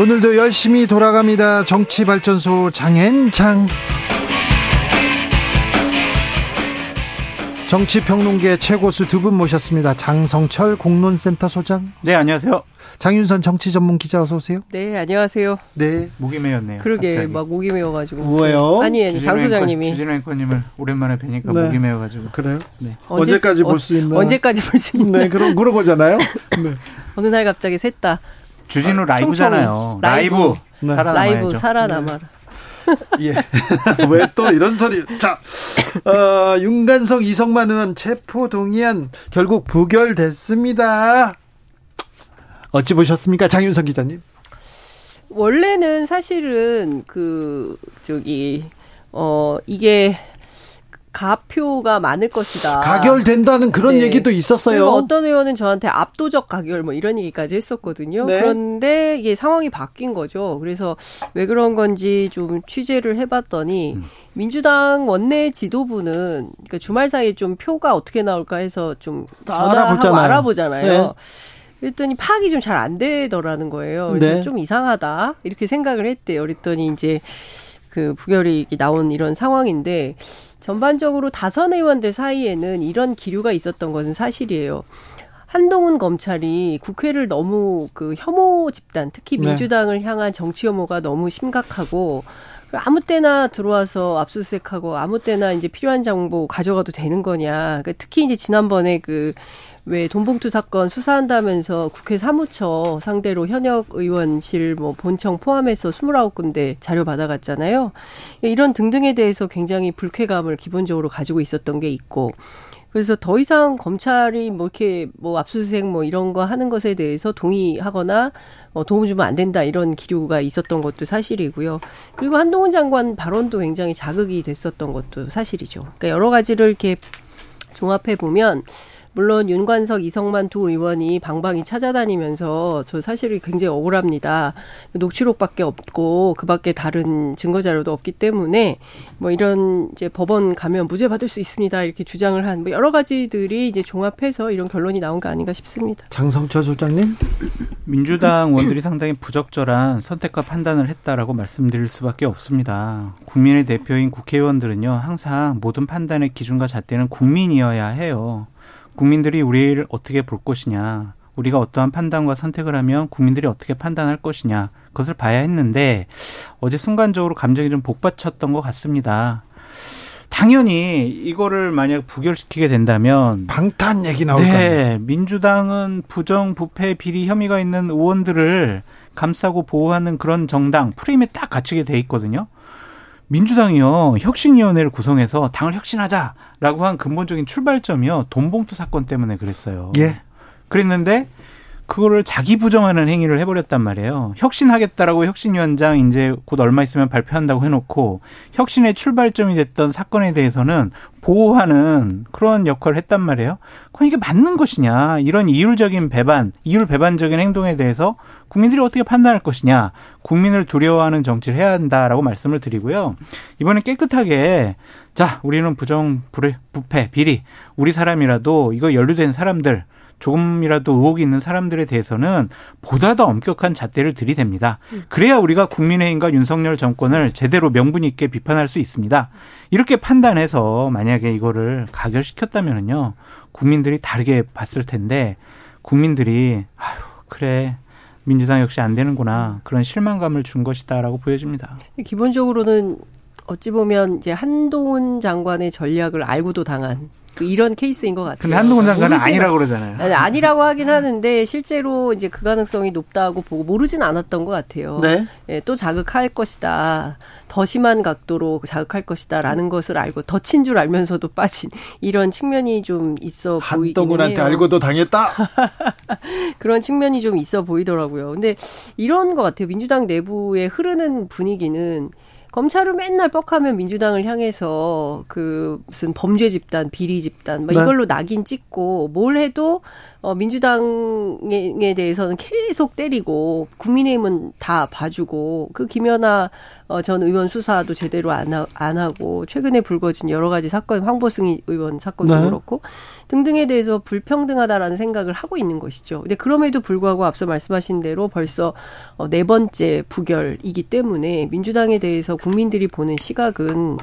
오늘도 열심히 돌아갑니다. 정치발전소 장앤장. 정치평론계 최고수 두 분 모셨습니다. 장성철 공론센터 소장. 네, 안녕하세요. 장윤선 정치 전문 기자 어서 오세요. 네, 안녕하세요. 네. 목이 메였네요. 그러게 갑자기. 막 목이 메어가지고. 뭐예요? 아니 아니 장 소장님이. 주진우 앵커님을 오랜만에 뵈니까 네. 목이 메어가지고. 그래요? 네. 언제, 까지 볼 수 있나? 언제까지 볼 수 있나? 네, 그런 그런 거잖아요. 네. 어느 날 갑자기 셋다. 주진우 아, 라이브잖아요. 라이브. 라이브. 네. 라이브 살아남아라. 예. 왜 또 이런 소리. 자, 어, 윤관석, 이성만 의원 체포 동의안 결국 부결됐습니다. 어찌 보셨습니까? 장윤석 기자님. 원래는 사실은 그, 저기, 어, 이게 가표가 많을 것이다. 가결된다는 그런 네. 얘기도 있었어요. 어떤 의원은 저한테 압도적 가결 뭐 이런 얘기까지 했었거든요. 네. 그런데 이게 상황이 바뀐 거죠. 그래서 왜 그런 건지 좀 취재를 해봤더니 음. 민주당 원내 지도부는 그러니까 주말 사이에 좀 표가 어떻게 나올까 해서 좀 전화하고 알아보잖아요. 네. 그랬더니 파악이 좀 잘 안 되더라는 거예요. 그래서 네. 좀 이상하다 이렇게 생각을 했대요. 그랬더니 이제 그 부결이 나온 이런 상황인데 전반적으로 다선 의원들 사이에는 이런 기류가 있었던 것은 사실이에요. 한동훈 검찰이 국회를 너무 그 혐오 집단, 특히 네. 민주당을 네. 향한 정치 혐오가 너무 심각하고 아무 때나 들어와서 압수수색하고 아무 때나 이제 필요한 정보 가져가도 되는 거냐. 그러니까 특히 이제 지난번에 그 왜 돈봉투 사건 수사한다면서 국회 사무처 상대로 현역 의원실 뭐 본청 포함해서 29군데 자료 받아갔잖아요. 이런 등등에 대해서 굉장히 불쾌감을 기본적으로 가지고 있었던 게 있고 그래서 더 이상 검찰이 뭐 이렇게 뭐 압수수색 뭐 이런 거 하는 것에 대해서 동의하거나 뭐 도움 주면 안 된다 이런 기류가 있었던 것도 사실이고요. 그리고 한동훈 장관 발언도 굉장히 자극이 됐었던 것도 사실이죠. 그러니까 여러 가지를 이렇게 종합해 보면 물론 윤관석, 이성만 두 의원이 방방이 찾아다니면서 저 사실이 굉장히 억울합니다. 녹취록밖에 없고 그밖에 다른 증거 자료도 없기 때문에 뭐 이런 이제 법원 가면 무죄 받을 수 있습니다. 이렇게 주장을 한 뭐 여러 가지들이 이제 종합해서 이런 결론이 나온 거 아닌가 싶습니다. 장성철 소장님, 민주당 원들이 상당히 부적절한 선택과 판단을 했다라고 말씀드릴 수밖에 없습니다. 국민의 대표인 국회의원들은요 항상 모든 판단의 기준과 잣대는 국민이어야 해요. 국민들이 우리를 어떻게 볼 것이냐, 우리가 어떠한 판단과 선택을 하면 국민들이 어떻게 판단할 것이냐, 그것을 봐야 했는데 어제 순간적으로 감정이 좀 복받쳤던 것 같습니다. 당연히 이거를 만약 부결시키게 된다면 방탄 얘기 나올 네, 거예요. 민주당은 부정 부패 비리 혐의가 있는 의원들을 감싸고 보호하는 그런 정당 프레임에 딱 갇히게 돼 있거든요. 민주당이요 혁신위원회를 구성해서 당을 혁신하자라고 한 근본적인 출발점이요 돈봉투 사건 때문에 그랬어요. 예. 그랬는데 그거를 자기 부정하는 행위를 해버렸단 말이에요. 혁신하겠다라고 혁신위원장 이제 곧 얼마 있으면 발표한다고 해놓고 혁신의 출발점이 됐던 사건에 대해서는 보호하는 그런 역할을 했단 말이에요. 그럼 이게 맞는 것이냐? 이런 이율적인 배반, 이율 배반적인 행동에 대해서 국민들이 어떻게 판단할 것이냐? 국민을 두려워하는 정치를 해야 한다라고 말씀을 드리고요. 이번에 깨끗하게 자, 우리는 부정, 불, 부패, 비리, 우리 사람이라도 이거 연루된 사람들 조금이라도 의혹이 있는 사람들에 대해서는 보다 더 엄격한 잣대를 들이댑니다. 그래야 우리가 국민의힘과 윤석열 정권을 제대로 명분 있게 비판할 수 있습니다. 이렇게 판단해서 만약에 이거를 가결시켰다면은요, 국민들이 다르게 봤을 텐데, 국민들이, 아유, 그래. 민주당 역시 안 되는구나. 그런 실망감을 준 것이다라고 보여집니다. 기본적으로는 어찌 보면 이제 한동훈 장관의 전략을 알고도 당한 그 이런 케이스인 것 같아요. 근데 한동훈 장관은 아니라고 그러잖아요. 아니, 아니라고 하긴 하는데 실제로 이제 그 가능성이 높다고 보고 모르진 않았던 것 같아요. 네. 예, 또 자극할 것이다. 더 심한 각도로 자극할 것이다라는 것을 알고 덧친 줄 알면서도 빠진 이런 측면이 좀 있어 보이긴 해요. 한동훈한테 알고도 당했다. 그런 측면이 좀 있어 보이더라고요. 근데 이런 것 같아요. 민주당 내부에 흐르는 분위기는 검찰은 맨날 뻑하면 민주당을 향해서 그 무슨 범죄 집단, 비리 집단, 막 네. 이걸로 낙인 찍고 뭘 해도 어, 민주당에 대해서는 계속 때리고 국민의힘은 다 봐주고 그 김연아 어, 전 의원 수사도 제대로 안, 하, 안 하고 최근에 불거진 여러 가지 사건 황보승 의원 사건도 네. 그렇고 등등에 대해서 불평등하다라는 생각을 하고 있는 것이죠. 근데 그럼에도 불구하고 앞서 말씀하신 대로 벌써 어, 네 번째 부결이기 때문에 민주당에 대해서 국민들이 보는 시각은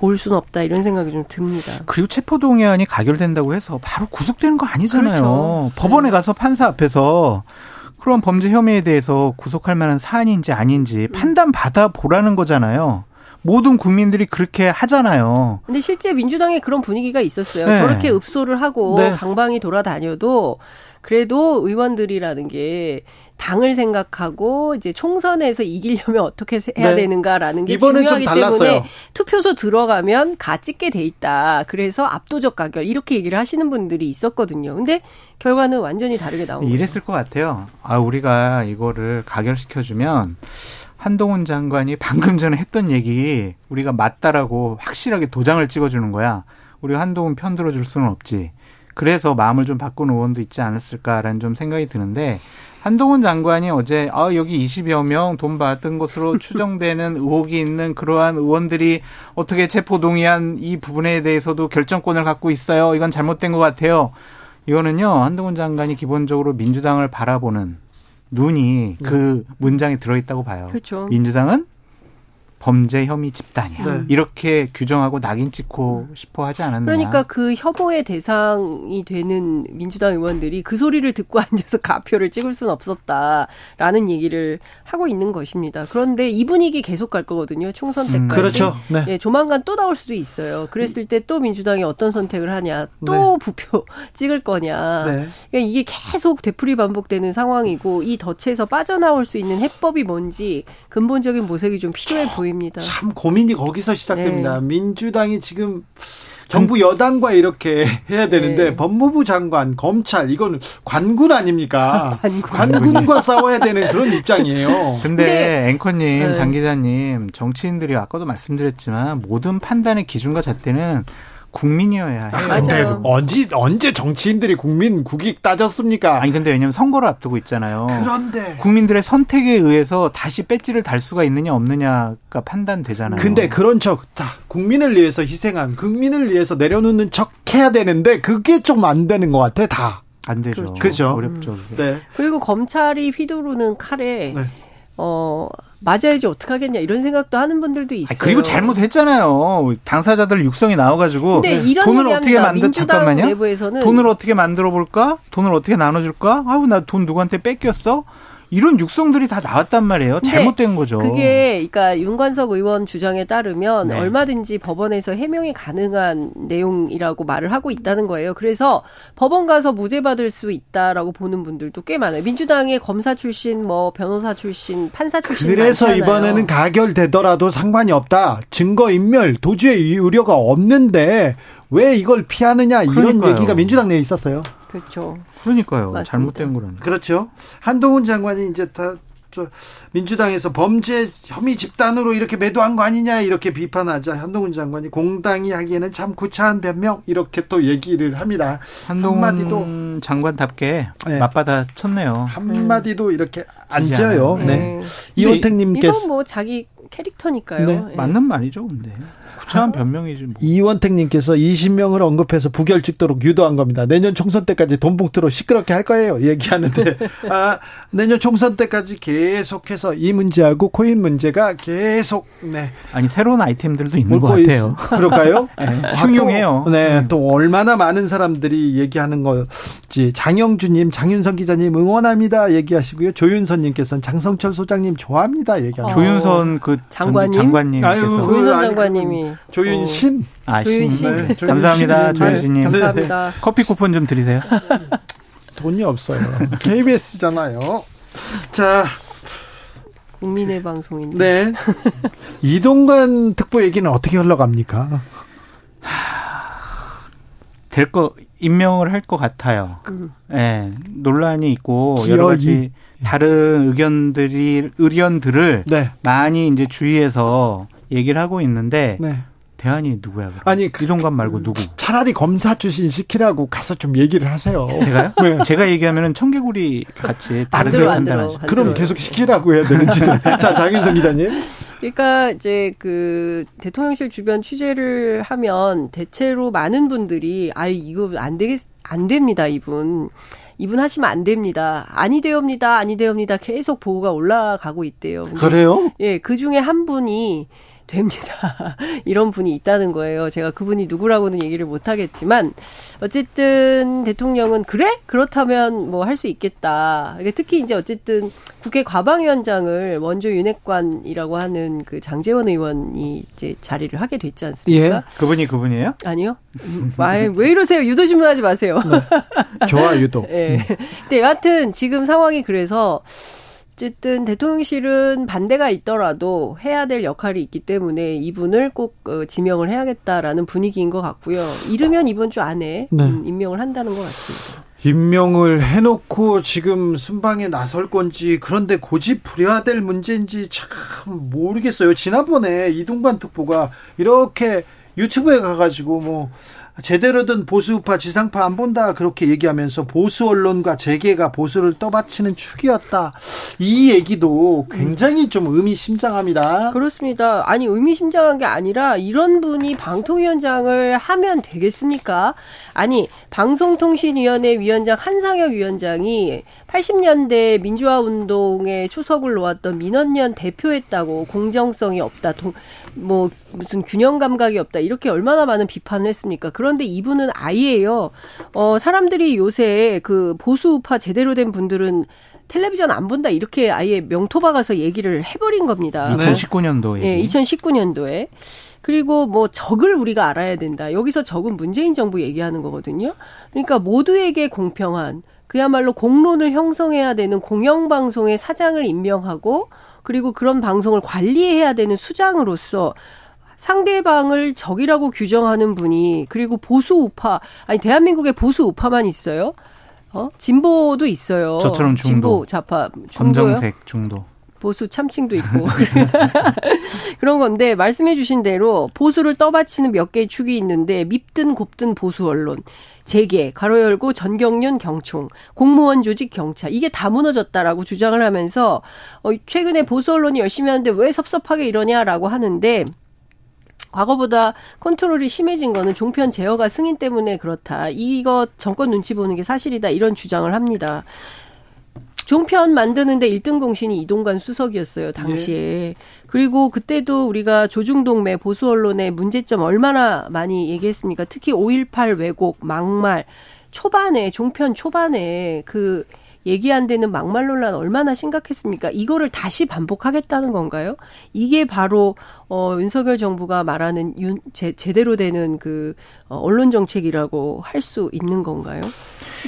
고울 수는 없다 이런 생각이 좀 듭니다. 그리고 체포동의안이 가결된다고 해서 바로 구속되는 거 아니잖아요. 그렇죠. 법원에 네. 가서 판사 앞에서 그런 범죄 혐의에 대해서 구속할 만한 사안인지 아닌지 음. 판단 받아 보라는 거잖아요. 모든 국민들이 그렇게 하잖아요. 근데 실제 민주당에 그런 분위기가 있었어요. 네. 저렇게 읍소를 하고 네. 방방이 돌아다녀도 그래도 의원들이라는 게 당을 생각하고 이제 총선에서 이기려면 어떻게 해야 네. 되는가라는 게 중요하기 때문에 투표소 들어가면 가 찍게 돼 있다. 그래서 압도적 가결 이렇게 얘기를 하시는 분들이 있었거든요. 근데 결과는 완전히 다르게 나온 거죠. 이랬을 것 같아요. 아 우리가 이거를 가결시켜 주면 한동훈 장관이 방금 전에 했던 얘기 우리가 맞다라고 확실하게 도장을 찍어주는 거야. 우리가 한동훈 편 들어줄 수는 없지. 그래서 마음을 좀 바꾼 의원도 있지 않았을까라는 좀 생각이 드는데 한동훈 장관이 어제 아 여기 20여 명 돈 받은 것으로 추정되는 의혹이 있는 그러한 의원들이 어떻게 체포 동의한 이 부분에 대해서도 결정권을 갖고 있어요. 이건 잘못된 것 같아요. 이거는요 한동훈 장관이 기본적으로 민주당을 바라보는 눈이 네. 그 문장에 들어있다고 봐요. 그렇죠. 민주당은 범죄 혐의 집단이야. 네. 이렇게 규정하고 낙인 찍고 싶어 하지 않았나. 그러니까 그 협오의 대상이 되는 민주당 의원들이 그 소리를 듣고 앉아서 가표를 찍을 수는 없었다라는 얘기를 하고 있는 것입니다. 그런데 이 분위기 계속 갈 거거든요. 총선 음, 때까지. 음, 그렇죠. 네. 예, 조만간 또 나올 수도 있어요. 그랬을 때 또 민주당이 어떤 선택을 하냐, 또 네. 부표 찍을 거냐. 네. 그러니까 이게 계속 되풀이 반복되는 상황이고 이 덫에서 빠져나올 수 있는 해법이 뭔지 근본적인 모색이 좀 필요해 보입니다. 보입니다. 참 고민이 거기서 시작됩니다. 네. 민주당이 지금 정부 여당과 이렇게 해야 되는데 네. 법무부 장관, 검찰 이거는 관군 아닙니까? 관군. 과 싸워야 되는 그런 입장이에요. 근데 네. 앵커님, 네. 장 기자님, 정치인들이 아까도 말씀드렸지만 모든 판단의 기준과 잣대는 국민이어야 해요. 아, 근데 언제 언제 정치인들이 국민 국익 따졌습니까? 아니 근데 왜냐면 선거를 앞두고 있잖아요. 그런데 국민들의 선택에 의해서 다시 배지를 달 수가 있느냐 없느냐가 판단되잖아요. 근데 그런 척, 자 국민을 위해서 희생한 국민을 위해서 내려놓는 척 해야 되는데 그게 좀 안 되는 것 같아 다. 안 되죠. 그렇죠. 그렇죠. 어렵죠. 음. 네. 그리고 검찰이 휘두르는 칼에 네. 어 맞아야지 어떡하겠냐 이런 생각도 하는 분들도 있어요. 그리고 잘못했잖아요. 당사자들 육성이 나와가지고 돈을 어떻게 만들 잠깐만요. 내부에서는 돈을 어떻게 만들어 볼까? 돈을 어떻게 나눠줄까? 아우 나 돈 누구한테 뺏겼어? 이런 육성들이 다 나왔단 말이에요. 잘못된 거죠. 그게 그러니까 윤관석 의원 주장에 따르면 네. 얼마든지 법원에서 해명이 가능한 내용이라고 말을 하고 있다는 거예요. 그래서 법원 가서 무죄 받을 수 있다라고 보는 분들도 꽤 많아요. 민주당의 검사 출신, 뭐 변호사 출신, 판사 출신 그래서 많잖아요. 이번에는 가결되더라도 상관이 없다. 증거 인멸 도주의 우려가 없는데 왜 이걸 피하느냐 이런 그러니까요. 얘기가 민주당 내에 있었어요. 그렇죠. 그러니까요. 맞습니다. 잘못된 거라는. 그렇죠. 한동훈 장관이 이제 다저 민주당에서 범죄 혐의 집단으로 이렇게 매도한 거 아니냐 이렇게 비판하자 한동훈 장관이 공당이 하기에는 참 구차한 변명 이렇게 또 얘기를 합니다. 한동훈 한마디도 장관답게 네. 맞받아 쳤네요. 한마디도 이렇게 앉아요. 네. 네. 이원택님께서 이건 뭐 자기 캐릭터니까요. 네. 네. 맞는 말이죠, 근데. 구차한 변명이지. 뭐. 이원택님께서 20명을 언급해서 부결 찍도록 유도한 겁니다. 내년 총선 때까지 돈봉투로 시끄럽게 할 거예요. 얘기하는데 아, 내년 총선 때까지 계속해서 이 문제하고 코인 문제가 계속 네. 아니 새로운 아이템들도 있는 것 같아요. 있, 그럴까요? 네, 흉흉해요. 아, 네, 음. 또 얼마나 많은 사람들이 얘기하는 거지. 장영주님, 장윤선 기자님 응원합니다. 얘기하시고요. 조윤선님께서는 장성철 소장님 좋아합니다. 얘기하고. 조윤선 그 장관님, 장관님. 아유, 조윤선 장관님이 조윤신. 아, 조윤신. 네, 감사합니다. 조윤신님. 감사합니다. 커피 쿠폰 좀 드리세요. 돈이 없어요. KBS잖아요. 자. 국민의 방송인데. 네. 이동관 특보 얘기는 어떻게 흘러갑니까? 될 거, 임명을 할 것 같아요. 음. 네, 논란이 있고, 기억이. 여러 가지 다른 의견들이, 의견들을 네. 많이 이제 주위에서 얘기를 하고 있는데 네. 대안이 누구야? 그럼? 아니 그 이동관 말고 누구? 차라리 검사 출신 시키라고 가서 좀 얘기를 하세요. 제가요? 네. 제가 얘기하면은 청개구리 같이 다르게 판단하죠. 그럼 계속 시키라고 해야 되는지도. 자 장윤선 기자님. 그러니까 이제 그 대통령실 주변 취재를 하면 대체로 많은 분들이 아 이거 안 되겠 안 됩니다 이분. 이분 하시면 안 됩니다. 아니 되옵니다. 아니 되옵니다. 계속 보고가 올라가고 있대요. 그래요? 예, 그 중에 한 분이 됩니다. 이런 분이 있다는 거예요. 제가 그분이 누구라고는 얘기를 못 하겠지만 어쨌든 대통령은 그래? 그렇다면 뭐 할 수 있겠다. 특히 이제 어쨌든 국회 과방위원장을 먼저 윤핵관이라고 하는 그 장재원 의원이 이제 자리를 하게 됐지 않습니까? 예. 그분이 그분이에요? 아니요. 음, 왜 이러세요? 유도신문하지 마세요. 네. 좋아 유도. 예. 네. 근데 여하튼 지금 상황이 그래서 어쨌든 대통령실은 반대가 있더라도 해야 될 역할이 있기 때문에 이분을 꼭 어, 지명을 해야겠다라는 분위기인 것 같고요. 이르면 이번 주 안에 네. 음, 임명을 한다는 것 같습니다. 임명을 해놓고 지금 순방에 나설 건지 그런데 고집부려야 문제인지 참 모르겠어요. 지난번에 이동관 특보가 이렇게 유튜브에 가가지고 뭐 제대로 된 보수파 지상파 안 본다 그렇게 얘기하면서 보수 언론과 재계가 보수를 떠받치는 축이었다. 이 얘기도 굉장히 좀 의미심장합니다. 그렇습니다. 아니 의미심장한 게 아니라 이런 분이 방통위원장을 하면 되겠습니까? 아니 방송통신위원회 위원장 한상혁 위원장이 80년대 민주화 운동에 초석을 놓았던 민원연 대표했다고 공정성이 없다. 동, 뭐 무슨 균형 감각이 없다 이렇게 얼마나 많은 비판을 했습니까? 그런데 이분은 아이예요. 어 사람들이 요새 그 보수파 제대로 된 분들은 텔레비전 안 본다 이렇게 아예 명토 박아서 얘기를 해버린 겁니다. 2019년도에. 네, 2019년도에. 그리고 뭐 적을 우리가 알아야 된다. 여기서 적은 문재인 정부 얘기하는 거거든요. 그러니까 모두에게 공평한 그야말로 공론을 형성해야 되는 공영방송의 사장을 임명하고 그리고 그런 방송을 관리해야 되는 수장으로서 상대방을 적이라고 규정하는 분이 그리고 보수 우파 아니 대한민국에 보수 우파만 있어요? 어? 진보도 있어요. 저처럼 중도. 진보 좌파 중도요? 검정색 중도. 보수 참칭도 있고 그런 건데 말씀해 주신 대로 보수를 떠받치는 몇 개의 축이 있는데 밉든 곱든 보수 언론 재계, 가로 열고 전경련 경총, 공무원 조직 경찰 이게 다 무너졌다라고 주장을 하면서 어, 최근에 보수 언론이 열심히 하는데 왜 섭섭하게 이러냐라고 하는데 과거보다 컨트롤이 심해진 거는 종편 제어가 승인 때문에 그렇다. 이거 정권 눈치 보는 게 사실이다. 이런 주장을 합니다. 종편 만드는데 1등 공신이 이동관 수석이었어요, 당시에. 네. 그리고 그때도 우리가 조중동매 보수 언론의 문제점 얼마나 많이 얘기했습니까? 특히 5.18 왜곡, 막말, 초반에, 종편 초반에 그 얘기 안 되는 막말 논란 얼마나 심각했습니까? 이거를 다시 반복하겠다는 건가요? 이게 바로 어 윤석열 정부가 말하는 윤 제, 제대로 되는 그 어, 언론 정책이라고 할 수 있는 건가요?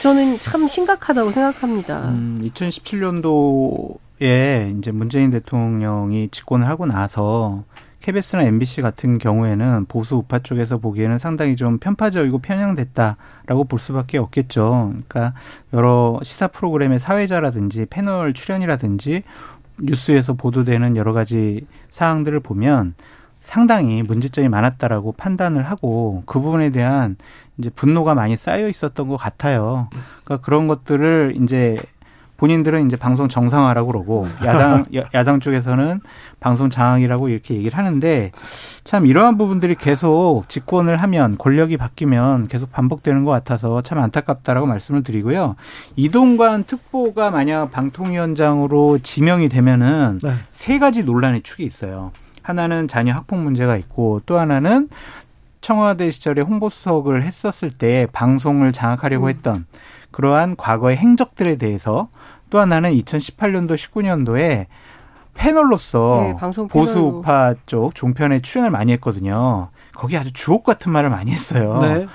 저는 참 심각하다고 생각합니다. 음, 2017년도에 이제 문재인 대통령이 집권을 하고 나서 KBS나 MBC 같은 경우에는 보수 우파 쪽에서 보기에는 상당히 좀 편파적이고 편향됐다라고 볼 수밖에 없겠죠. 그러니까 여러 시사 프로그램의 사회자라든지 패널 출연이라든지 뉴스에서 보도되는 여러 가지 사항들을 보면 상당히 문제점이 많았다라고 판단을 하고 그 부분에 대한 이제 분노가 많이 쌓여 있었던 것 같아요. 그러니까 그런 것들을 이제 본인들은 이제 방송 정상화라고 그러고 야당 야당 쪽에서는 방송 장악이라고 이렇게 얘기를 하는데 참 이러한 부분들이 계속 집권을 하면 권력이 바뀌면 계속 반복되는 것 같아서 참 안타깝다라고 말씀을 드리고요. 이동관 특보가 만약 방통위원장으로 지명이 되면은 네. 세 가지 논란의 축이 있어요. 하나는 자녀 학폭 문제가 있고 또 하나는 청와대 시절에 홍보수석을 했었을 때 방송을 장악하려고 음. 했던 그러한 과거의 행적들에 대해서 또 하나는 2018년도 19년도에 패널로서 네, 보수 우파 쪽 종편에 출연을 많이 했거든요. 거기 아주 주옥 같은 말을 많이 했어요. 네.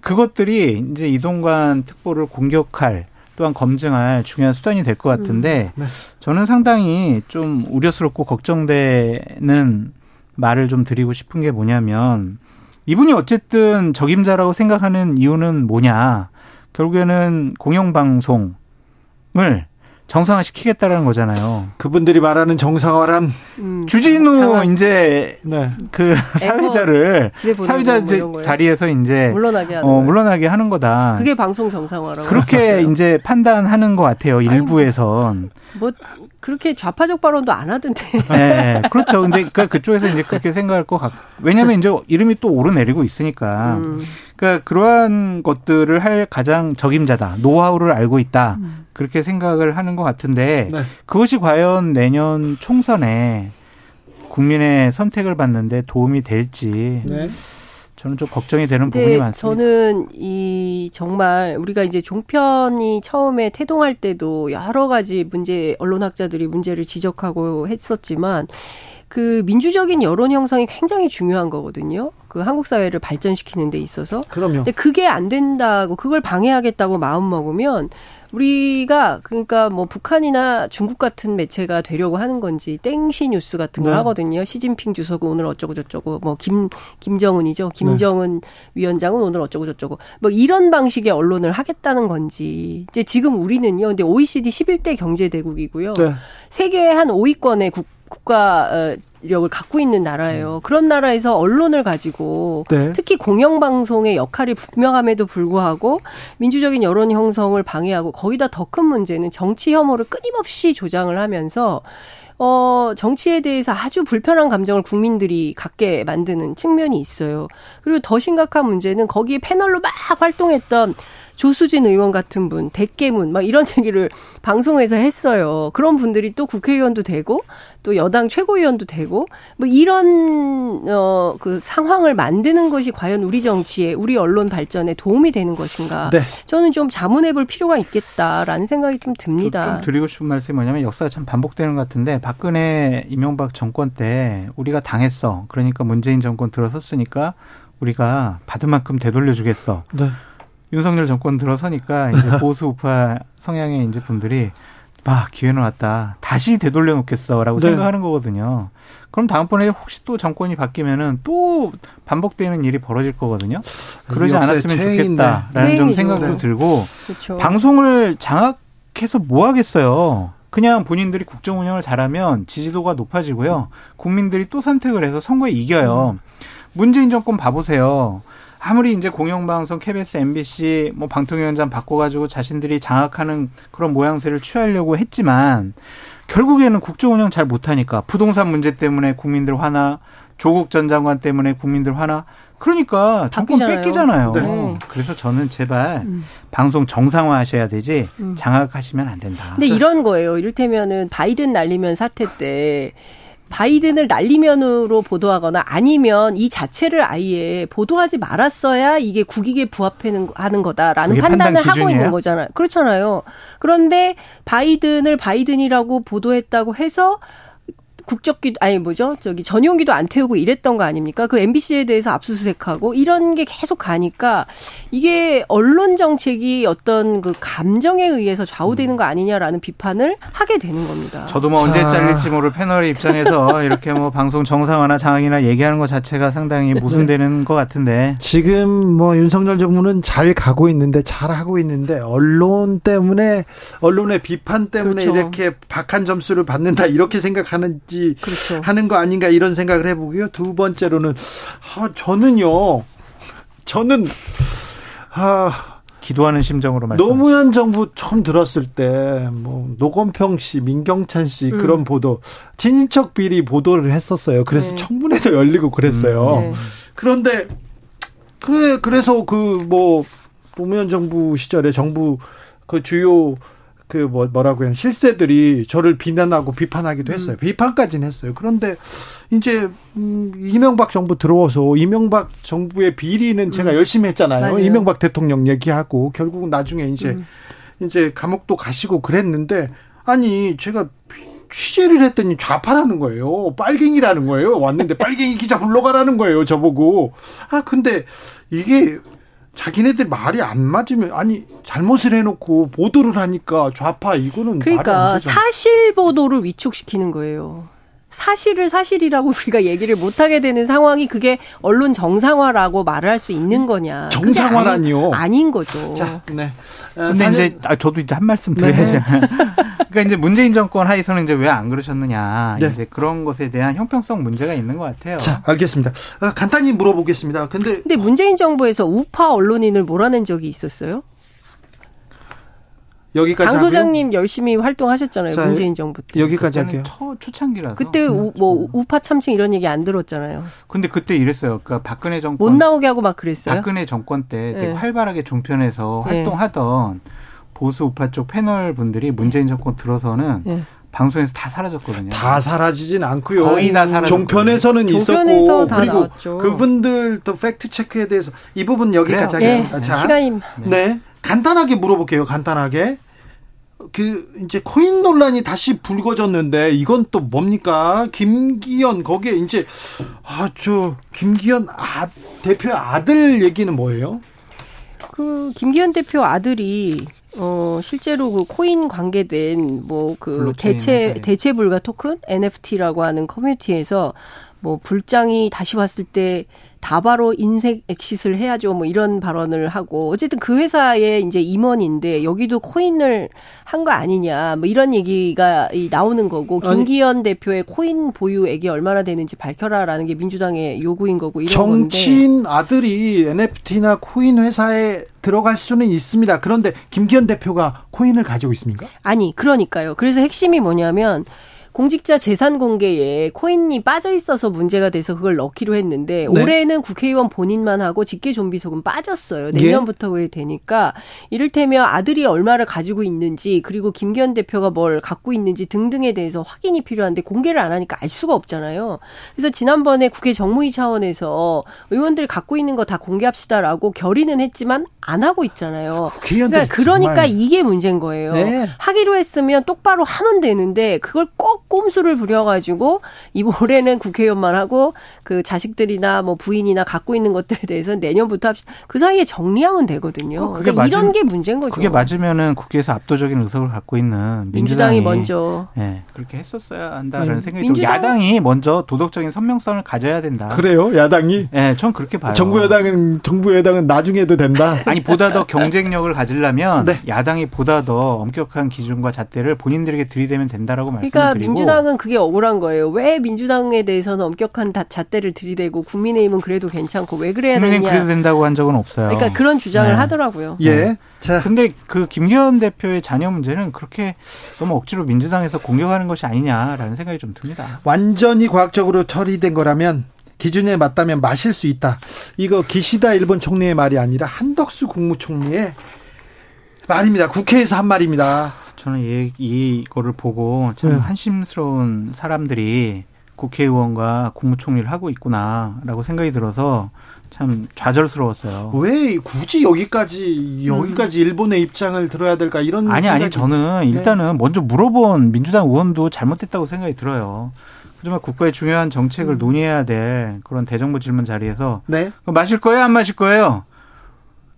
그것들이 이제 이동관 특보를 공격할 또한 검증할 중요한 수단이 될 것 같은데 음, 네. 저는 상당히 좀 우려스럽고 걱정되는 말을 좀 드리고 싶은 게 뭐냐면 이분이 어쨌든 적임자라고 생각하는 이유는 뭐냐? 결국에는 공영방송을 정상화 시키겠다라는 거잖아요. 그분들이 말하는 정상화란 음, 주진우 장한. 이제 네. 그 사회자를 사회자 뭐 자리에서 이제 물러나게 하는 어, 물러나게 하는 거다. 그게 방송 정상화라고 그렇게 이제 판단하는 것 같아요. 일부에선. 뭐 그렇게 좌파적 발언도 안 하던데. 네, 그렇죠. 근데 그 그쪽에서 이제 그렇게 생각할 것 같. 왜냐하면 이제 이름이 또 오르내리고 있으니까. 음. 그러니까 그러한 것들을 할 가장 적임자다. 노하우를 알고 있다. 음. 그렇게 생각을 하는 것 같은데 네. 그것이 과연 내년 총선에 국민의 선택을 받는데 도움이 될지. 네. 저는 좀 걱정이 되는 부분이 많습니다. 저는 이 정말 우리가 이제 종편이 처음에 태동할 때도 여러 가지 문제 언론학자들이 문제를 지적하고 했었지만 그 민주적인 여론 형성이 굉장히 중요한 거거든요. 그 한국 사회를 발전시키는 데 있어서. 그럼요. 근데 그게 안 된다고 그걸 방해하겠다고 마음 먹으면 우리가 그러니까 뭐 북한이나 중국 같은 매체가 되려고 하는 건지 땡시 뉴스 같은 거 네. 하거든요. 시진핑 주석은 오늘 어쩌고 저쩌고 뭐 김 김정은이죠. 김정은 네. 위원장은 오늘 어쩌고 저쩌고 뭐 이런 방식의 언론을 하겠다는 건지 이제 지금 우리는요. 근데 OECD 11대 경제 대국이고요. 네. 세계 한 5위권의 국 국가 어, 력을 갖고 있는 나라예요. 음. 그런 나라에서 언론을 가지고 네. 특히 공영방송의 역할이 분명함에도 불구하고 민주적인 여론 형성을 방해하고 거기다 더 큰 문제는 정치 혐오를 끊임없이 조장을 하면서 어, 정치에 대해서 아주 불편한 감정을 국민들이 갖게 만드는 측면이 있어요. 그리고 더 심각한 문제는 거기에 패널로 막 활동했던 조수진 의원 같은 분, 대깨문 막 이런 얘기를 방송에서 했어요. 그런 분들이 또 국회의원도 되고 또 여당 최고위원도 되고 뭐 이런 어그 상황을 만드는 것이 과연 우리 정치에 우리 언론 발전에 도움이 되는 것인가? 네. 저는 좀 자문해 볼 필요가 있겠다라는 생각이 좀 듭니다. 좀, 좀 드리고 싶은 말씀이 뭐냐면 역사가 참 반복되는 것 같은데 박근혜 이명박 정권 때 우리가 당했어. 그러니까 문재인 정권 들어섰으니까 우리가 받은 만큼 되돌려 주겠어. 네. 윤석열 정권 들어서니까 이제 보수 우파 성향의 이제 분들이 막 기회는 왔다. 다시 되돌려 놓겠어라고 네. 생각하는 거거든요. 그럼 다음번에 혹시 또 정권이 바뀌면은 또 반복되는 일이 벌어질 거거든요. 그러지 않았으면 좋겠다라는 좀 생각도 네. 들고 그렇죠. 방송을 장악해서 뭐 하겠어요. 그냥 본인들이 국정 운영을 잘하면 지지도가 높아지고요. 국민들이 또 선택을 해서 선거에 이겨요. 음. 문재인 정권 봐보세요. 아무리 이제 공영방송 KBS, MBC 뭐 방통위원장 바꿔가지고 자신들이 장악하는 그런 모양새를 취하려고 했지만 결국에는 국정 운영 잘 못하니까 부동산 문제 때문에 국민들 화나 조국 전 장관 때문에 국민들 화나 그러니까 정권 바뀌잖아요. 뺏기잖아요. 네. 그래서 저는 제발 음. 방송 정상화 하셔야 되지 음. 장악하시면 안 된다. 근데 이런 거예요. 이를테면은 바이든 날리면 사태 때 바이든을 날리면으로 보도하거나 아니면 이 자체를 아예 보도하지 말았어야 이게 국익에 부합하는 거다라는 판단을 판단 하고 있는 거잖아요. 그렇잖아요. 그런데 바이든을 바이든이라고 보도했다고 해서 국적기도 아니 뭐죠? 저기 전용기도 안 태우고 이랬던 거 아닙니까? 그 MBC에 대해서 압수수색하고 이런 게 계속 가니까 이게 언론 정책이 어떤 그 감정에 의해서 좌우되는 거 아니냐라는 비판을 하게 되는 겁니다. 저도 뭐 자. 언제 잘릴지 모를 패널의 입장에서 이렇게 뭐 방송 정상화나 장악이나 얘기하는 것 자체가 상당히 모순되는 네. 것 같은데 지금 뭐 윤석열 정부는 잘 가고 있는데 잘 하고 있는데 언론 때문에 언론의 비판 때문에 그렇죠. 이렇게 박한 점수를 받는다 이렇게 생각하는지 그렇죠. 하는 거 아닌가 이런 생각을 해보고요. 두 번째로는 아, 저는요. 저는 아 기도하는 심정으로 말씀. 노무현 정부 처음 들었을 때 뭐 노건평 씨, 민경찬 씨 음. 그런 보도 친인척 비리 보도를 했었어요. 그래서 네. 청문회도 열리고 그랬어요. 음. 네. 그런데 그래 그래서 그 뭐 노무현 정부 시절에 정부 그 주요 그 뭐, 뭐라고 해요 실세들이 저를 비난하고 비판하기도 했어요. 음. 비판까지는 했어요. 그런데 이제 음, 이명박 정부 들어와서 이명박 정부의 비리는 제가 음. 열심히 했잖아요. 맞아요. 이명박 대통령 얘기하고 결국은 나중에 이제 음. 이제 감옥도 가시고 그랬는데 아니 제가 취재를 했더니 좌파라는 거예요. 빨갱이라는 거예요. 왔는데 빨갱이 기자 불러가라는 거예요. 저보고. 아, 근데 이게 자기네들 말이 안 맞으면 아니 잘못을 해놓고 보도를 하니까 좌파 이거는 그러니까 사실 보도를 위축시키는 거예요. 사실을 사실이라고 우리가 얘기를 못하게 되는 상황이 그게 언론 정상화라고 말을 할 수 있는 거냐. 정상화라니요? 아니, 인 거죠. 자, 네. 어, 근데 이제 아, 저도 이제 한 말씀 드려야죠. 네. 그러니까 이제 문재인 정권 하에서는 이제 왜 안 그러셨느냐. 네. 이제 그런 것에 대한 형평성 문제가 있는 것 같아요. 자, 알겠습니다. 어, 간단히 물어보겠습니다. 근데 근데 문재인 정부에서 우파 언론인을 몰아낸 적이 있었어요? 여기까지 장 소장님 하고요. 열심히 활동하셨잖아요. 자, 문재인 정부 때. 여기까지 할게요. 초, 초창기라서. 그때 우, 뭐 우파 참칭 이런 얘기 안 들었잖아요. 근데 그때 이랬어요. 그러니까 박근혜 정권 못 나오게 하고 막 그랬어요. 박근혜 정권 때 되게 네. 활발하게 종편에서 네. 활동하던 보수 우파 쪽 패널 분들이 문재인 정권 들어서는 네. 방송에서 다 사라졌거든요. 다 사라지진 않고요. 거의 다 사라졌. 종편에서는 있었고 그리고 나왔죠. 그분들 또 팩트 체크에 대해서 이 부분 여기까지 그래요. 하겠습니다. 네. 자, 시간이 네. 간단하게 물어볼게요. 간단하게. 그 이제 코인 논란이 다시 불거졌는데 이건 또 뭡니까? 김기현 거기에 이제 아 저 김기현 아 대표 아들 얘기는 뭐예요? 그 김기현 대표 아들이 어 실제로 그 코인 관계된 뭐 그 대체 대체 불가 토큰 NFT라고 하는 커뮤니티에서 뭐 불장이 다시 왔을 때 다바로 인생 엑시스를 해야죠. 뭐 이런 발언을 하고 어쨌든 그 회사의 이제 임원인데 여기도 코인을 한 거 아니냐. 뭐 이런 얘기가 나오는 거고 김기현 아니, 대표의 코인 보유액이 얼마나 되는지 밝혀라라는 게 민주당의 요구인 거고 이런 정치인 건데. 아들이 NFT나 코인 회사에 들어갈 수는 있습니다. 그런데 김기현 대표가 코인을 가지고 있습니까? 아니, 그러니까요. 그래서 핵심이 뭐냐면 공직자 재산 공개에 코인이 빠져 있어서 문제가 돼서 그걸 넣기로 했는데 네. 올해는 국회의원 본인만 하고 직계 좀비 소금 빠졌어요. 예. 내년부터 왜 되니까 이를테면 아들이 얼마를 가지고 있는지 그리고 김기현 대표가 뭘 갖고 있는지 등등에 대해서 확인이 필요한데 공개를 안 하니까 알 수가 없잖아요. 그래서 지난번에 국회 정무위 차원에서 의원들이 갖고 있는 거 다 공개합시다라고 결의는 했지만 안 하고 있잖아요. 그러니까, 그러니까 이게 문제인 거예요. 네. 하기로 했으면 똑바로 하면 되는데 그걸 꼭 꼼수를 부려가지고 이 올해는 국회의원만 하고 그 자식들이나 뭐 부인이나 갖고 있는 것들에 대해서 내년부터 합시다. 그 사이에 정리하면 되거든요. 어, 그게 그러니까 맞은, 이런 게 문제인 거죠. 그게 맞으면은 국회에서 압도적인 의석을 갖고 있는 민주당이, 민주당이 먼저 네, 그렇게 했었어야 한다라는 음. 생각이 들고 야당이 먼저 도덕적인 선명성을 가져야 된다. 그래요? 야당이? 네, 전 그렇게 봐요. 정부 여당은 정부 여당은 나중에도 된다. 아니 보다 더 경쟁력을 가지려면 네. 야당이 보다 더 엄격한 기준과 잣대를 본인들에게 들이대면 된다라고 그러니까 말씀을 드리고 민주당은 그게 억울한 거예요. 왜 민주당에 대해서는 엄격한 잣대를 들이대고 국민의힘은 그래도 괜찮고 왜 그래야 되냐? 국민의힘 그래도 된다고 한 적은 없어요. 그러니까 그런 주장을 네. 하더라고요. 예. 네. 자. 근데 그 김기현 대표의 자녀 문제는 그렇게 너무 억지로 민주당에서 공격하는 것이 아니냐라는 생각이 좀 듭니다. 완전히 과학적으로 처리된 거라면 기준에 맞다면 마실 수 있다. 이거 기시다 일본 총리의 말이 아니라 한덕수 국무총리의 말입니다. 국회에서 한 말입니다. 저는 이, 이거를 보고 참 네. 한심스러운 사람들이 국회의원과 국무총리를 하고 있구나라고 생각이 들어서 참 좌절스러웠어요. 왜 굳이 여기까지 여기까지 음. 일본의 입장을 들어야 될까 이런 아니 생각이... 아니 저는 네. 일단은 네. 먼저 물어본 민주당 의원도 잘못됐다고 생각이 들어요. 하지만 국가의 중요한 정책을 음. 논의해야 될 그런 대정부 질문 자리에서 네. 마실 거예요 안 마실 거예요?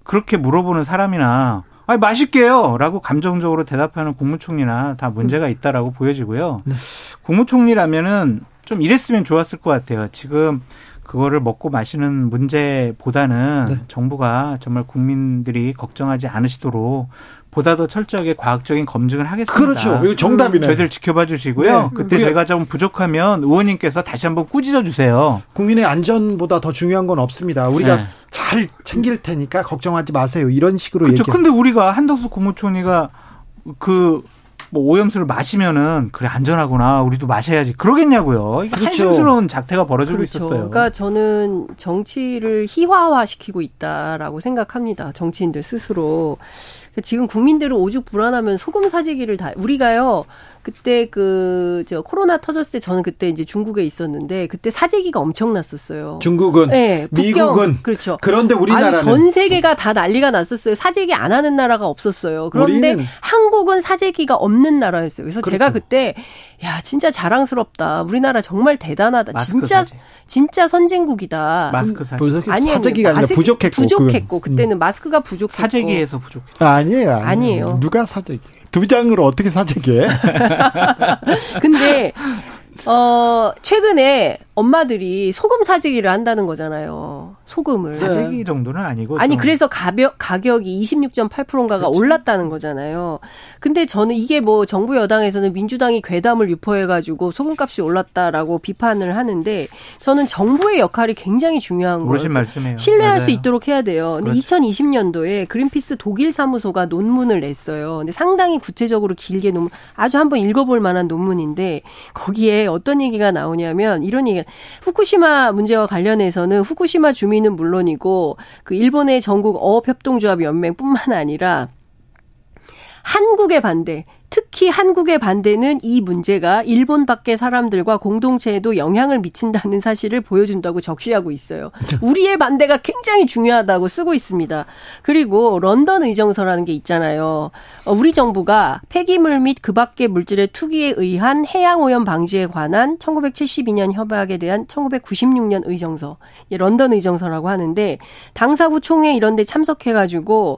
그렇게 물어보는 사람이나 아니 맛있게요라고 감정적으로 대답하는 국무총리나 다 문제가 있다라고 보여지고요. 네. 국무총리라면은 좀 이랬으면 좋았을 것 같아요. 지금 그거를 먹고 마시는 문제보다는 네. 정부가 정말 국민들이 걱정하지 않으시도록 보다 더 철저하게 과학적인 검증을 하겠습니다. 그렇죠. 이거 정답이네. 저희들 지켜봐 주시고요. 네. 그때 저희가 좀 부족하면 의원님께서 다시 한번 꾸짖어 주세요. 국민의 안전보다 더 중요한 건 없습니다. 우리가 네. 잘 챙길 테니까 걱정하지 마세요. 이런 식으로 그렇죠. 얘기. 근데 우리가 한덕수 국무총리가 그뭐 오염수를 마시면은 그래 안전하구나 우리도 마셔야지 그러겠냐고요. 그렇죠. 한심스러운 작태가 벌어지고 그렇죠. 있었어요. 그러니까 저는 정치를 희화화시키고 있다라고 생각합니다. 정치인들 스스로 지금 국민들은 오죽 불안하면 소금 사재기를 다 우리가요. 그때 그 저 코로나 터졌을 때 저는 그때 이제 중국에 있었는데 그때 사재기가 엄청 났었어요. 중국은 네, 미국은 그렇죠. 그런데 우리나라는 아니, 전 세계가 다 난리가 났었어요. 사재기 안 하는 나라가 없었어요. 그런데 우리는... 한국은 사재기가 없는 나라였어요. 그래서 그렇죠. 제가 그때 야 진짜 자랑스럽다. 우리나라 정말 대단하다. 진짜 사재. 진짜 선진국이다. 마스크 사재. 아니 사재기가 아니라 부족했고 부족했고 그때는 음. 마스크가 부족했고 사재기에서 아니에요, 아니에요. 아니에요. 누가 사재기? 두 장으로 어떻게 사재기해? 근데 어, 최근에 엄마들이 소금 사재기를 한다는 거잖아요. 소금을. 사재기 정도는 아니고. 아니, 그래서 가격, 가격이 26.8%인가가 그렇죠. 올랐다는 거잖아요. 근데 저는 이게 뭐 정부 여당에서는 민주당이 괴담을 유포해가지고 소금값이 올랐다라고 비판을 하는데 저는 정부의 역할이 굉장히 중요한 거예요. 말씀이에요. 신뢰할 맞아요. 수 있도록 해야 돼요. 근데 그렇죠. 2020년도에 그린피스 독일 사무소가 논문을 냈어요. 근데 상당히 구체적으로 길게 논문, 아주 한번 읽어볼 만한 논문인데 거기에 어떤 얘기가 나오냐면 이런 얘기 후쿠시마 문제와 관련해서는 후쿠시마 주민은 물론이고 그 일본의 전국 어업협동조합 연맹뿐만 아니라 한국의 반대, 특히 한국의 반대는 이 문제가 일본 밖의 사람들과 공동체에도 영향을 미친다는 사실을 보여준다고 적시하고 있어요. 우리의 반대가 굉장히 중요하다고 쓰고 있습니다. 그리고 런던 의정서라는 게 있잖아요. 어, 우리 정부가 폐기물 및 그 밖의 물질의 투기에 의한 해양 오염 방지에 관한 1972년 협약에 대한 1996년 의정서, 런던 의정서라고 하는데 당사부 총회 이런 데 참석해가지고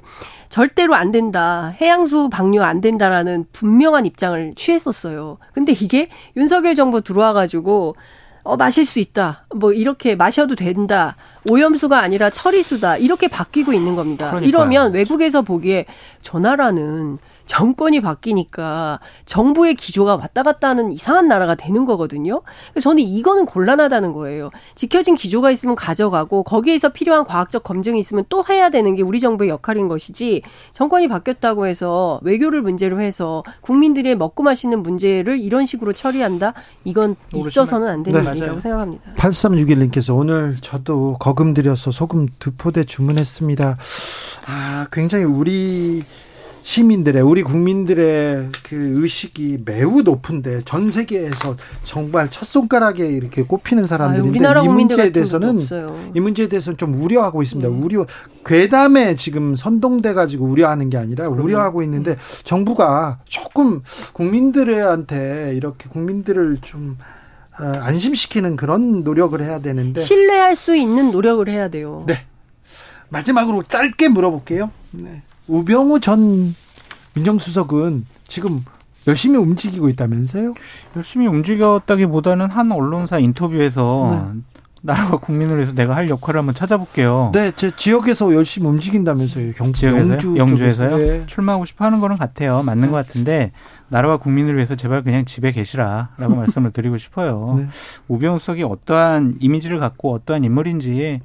절대로 안 된다. 해양수 방류 안 된다라는 분명한 입장을 취했었어요. 근데 이게 윤석열 정부 들어와 가지고 어, 마실 수 있다. 뭐, 이렇게 마셔도 된다. 오염수가 아니라 처리수다. 이렇게 바뀌고 있는 겁니다. 그러니까요. 이러면 외국에서 보기에 저 나라는 정권이 바뀌니까 정부의 기조가 왔다 갔다 하는 이상한 나라가 되는 거거든요. 저는 이거는 곤란하다는 거예요. 지켜진 기조가 있으면 가져가고 거기에서 필요한 과학적 검증이 있으면 또 해야 되는 게 우리 정부의 역할인 것이지 정권이 바뀌었다고 해서 외교를 문제로 해서 국민들의 먹고 마시는 문제를 이런 식으로 처리한다? 이건 있어서는 안 되는 네, 일이라고 생각합니다. 8361님께서 오늘 저도 거금 들여서 소금 두 포대 주문했습니다. 아, 굉장히 우리 시민들의 우리 국민들의 그 의식이 매우 높은데 전 세계에서 정말 첫 손가락에 이렇게 꼽히는 사람들인데 아이 문제에 대해서는 이 문제에 대해서는 좀 우려하고 있습니다. 네. 우려 괴담에 지금 선동돼 가지고 우려하는 게 아니라 그럼요. 우려하고 있는데 정부가 조금 국민들한테 이렇게 국민들을 좀 어, 안심시키는 그런 노력을 해야 되는데 신뢰할 수 있는 노력을 해야 돼요. 네. 마지막으로 짧게 물어볼게요. 네. 우병우 전 민정수석은 지금 열심히 움직이고 있다면서요? 열심히 움직였다기보다는 한 언론사 인터뷰에서 네. 나라와 국민을 위해서 내가 할 역할을 한번 찾아볼게요. 네, 제 지역에서 열심히 움직인다면서요. 경? 영주 영주에서요? 네. 출마하고 싶어 하는 거는 같아요. 맞는 네. 것 같은데 나라와 국민을 위해서 제발 그냥 집에 계시라라고 말씀을 드리고 싶어요. 네. 우병우 수석이 어떠한 이미지를 갖고 어떠한 인물인지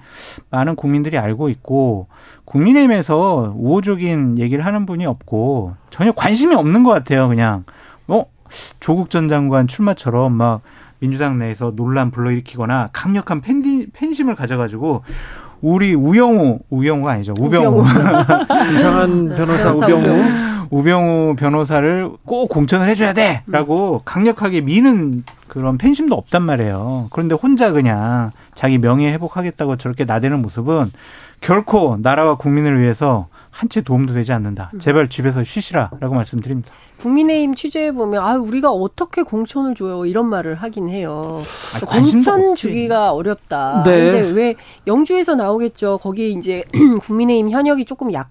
많은 국민들이 알고 있고 국민의힘에서 우호적인 얘기를 하는 분이 없고 전혀 관심이 없는 것 같아요. 그냥 어 조국 전 장관 출마처럼 막 민주당 내에서 논란 불러일으키거나 강력한 팬디, 팬심을 가져가지고 우리 우영우 우영우가 아니죠. 우병우, 이상한 변호사 우병우. 우병우 변호사를 꼭 공천을 해줘야 돼라고 강력하게 미는 그런 팬심도 없단 말이에요. 그런데 혼자 그냥 자기 명예 회복하겠다고 저렇게 나대는 모습은 결코 나라와 국민을 위해서 한치 도움도 되지 않는다. 음. 제발 집에서 쉬시라라고 말씀드립니다. 국민의힘 취재해 보면 아 우리가 어떻게 공천을 줘요 이런 말을 하긴 해요. 아, 공천 주기가 어렵다. 네. 근데 왜 영주에서 나오겠죠. 거기에 이제 국민의힘 현역이 조금 약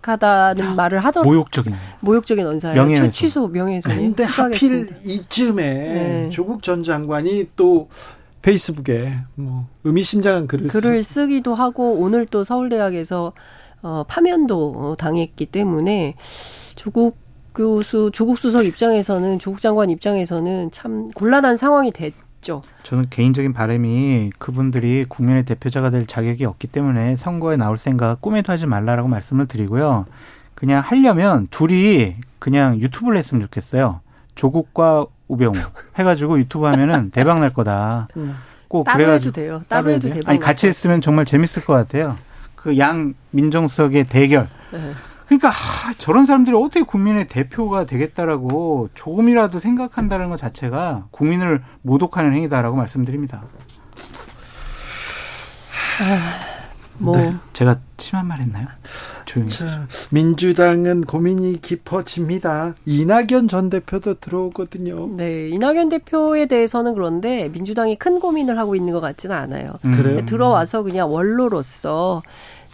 하다는 야, 말을 하던 모욕적인 모욕적인 언사예요. 최취소 명예훼손. 근데 하필 이쯤에 네. 조국 전 장관이 또 페이스북에 뭐 의미심장한 글을 글을 쓰기도 하고 오늘 또 서울대학에서 어, 파면도 당했기 때문에 조국 교수, 조국 수석 입장에서는 조국 장관 입장에서는 참 곤란한 상황이 됐죠. 저는 개인적인 바람이 그분들이 국민의 대표자가 될 자격이 없기 때문에 선거에 나올 생각 꿈에도 하지 말라라고 말씀을 드리고요. 그냥 하려면 둘이 그냥 유튜브를 했으면 좋겠어요. 조국과 우병우 해가지고 유튜브 하면은 대박 날 거다. 음. 꼭 따로 그래가지고 해도 돼요. 따로, 따로 해도 대박. 아니 같이 했으면 정말 재밌을 것 같아요. 그 양 민정수석의 대결. 네. 그러니까 아, 저런 사람들이 어떻게 국민의 대표가 되겠다라고 조금이라도 생각한다는 것 자체가 국민을 모독하는 행위다라고 말씀드립니다. 아, 뭐 네. 제가 심한 말 했나요? 조용히. 자, 민주당은 고민이 깊어집니다. 이낙연 전 대표도 들어오거든요. 네, 이낙연 대표에 대해서는 그런데 민주당이 큰 고민을 하고 있는 것 같지는 않아요. 음. 그래요? 들어와서 그냥 원로로서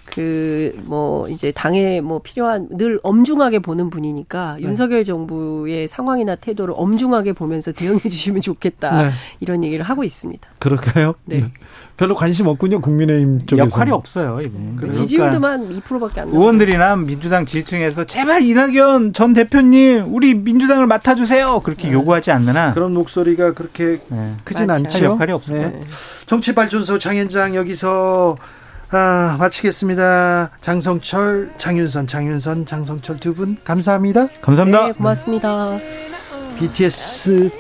그, 뭐, 이제 당에 뭐 필요한 늘 엄중하게 보는 분이니까 네. 윤석열 정부의 상황이나 태도를 엄중하게 보면서 대응해 주시면 좋겠다. 네. 이런 얘기를 하고 있습니다. 그럴까요? 네. 네. 별로 관심 없군요. 국민의힘 쪽에서. 역할이 없어요. 이분. 그러니까 지지율도만 2%밖에 안. 의원들이나 민주당 지지층에서 제발 이낙연 전 대표님 우리 민주당을 맡아주세요. 그렇게 네. 요구하지 않느나 그런 목소리가 그렇게 네. 크진 않죠. 역할이 없어요. 네. 정치발전소 장현장 여기서 아, 마치겠습니다. 장성철, 장윤선, 장윤선, 장성철 두 분 감사합니다. 감사합니다. 네, 고맙습니다. BTS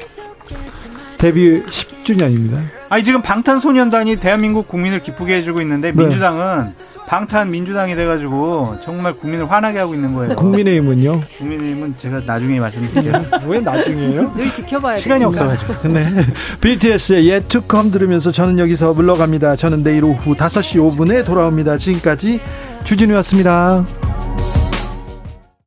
데뷔 10주년입니다. 아니 지금 방탄소년단이 대한민국 국민을 기쁘게 해주고 있는데 네. 민주당은 방탄 민주당이 돼가지고 정말 국민을 화나게 하고 있는 거예요. 국민의힘은요? 국민의힘은 제가 나중에 말씀드릴게요. 왜 나중에요? 늘 지켜봐야 시간이 없어가지고. 네. BTS의 Yet to Come 들으면서 저는 여기서 물러갑니다. 저는 내일 오후 5시 5분에 돌아옵니다. 지금까지 주진우였습니다.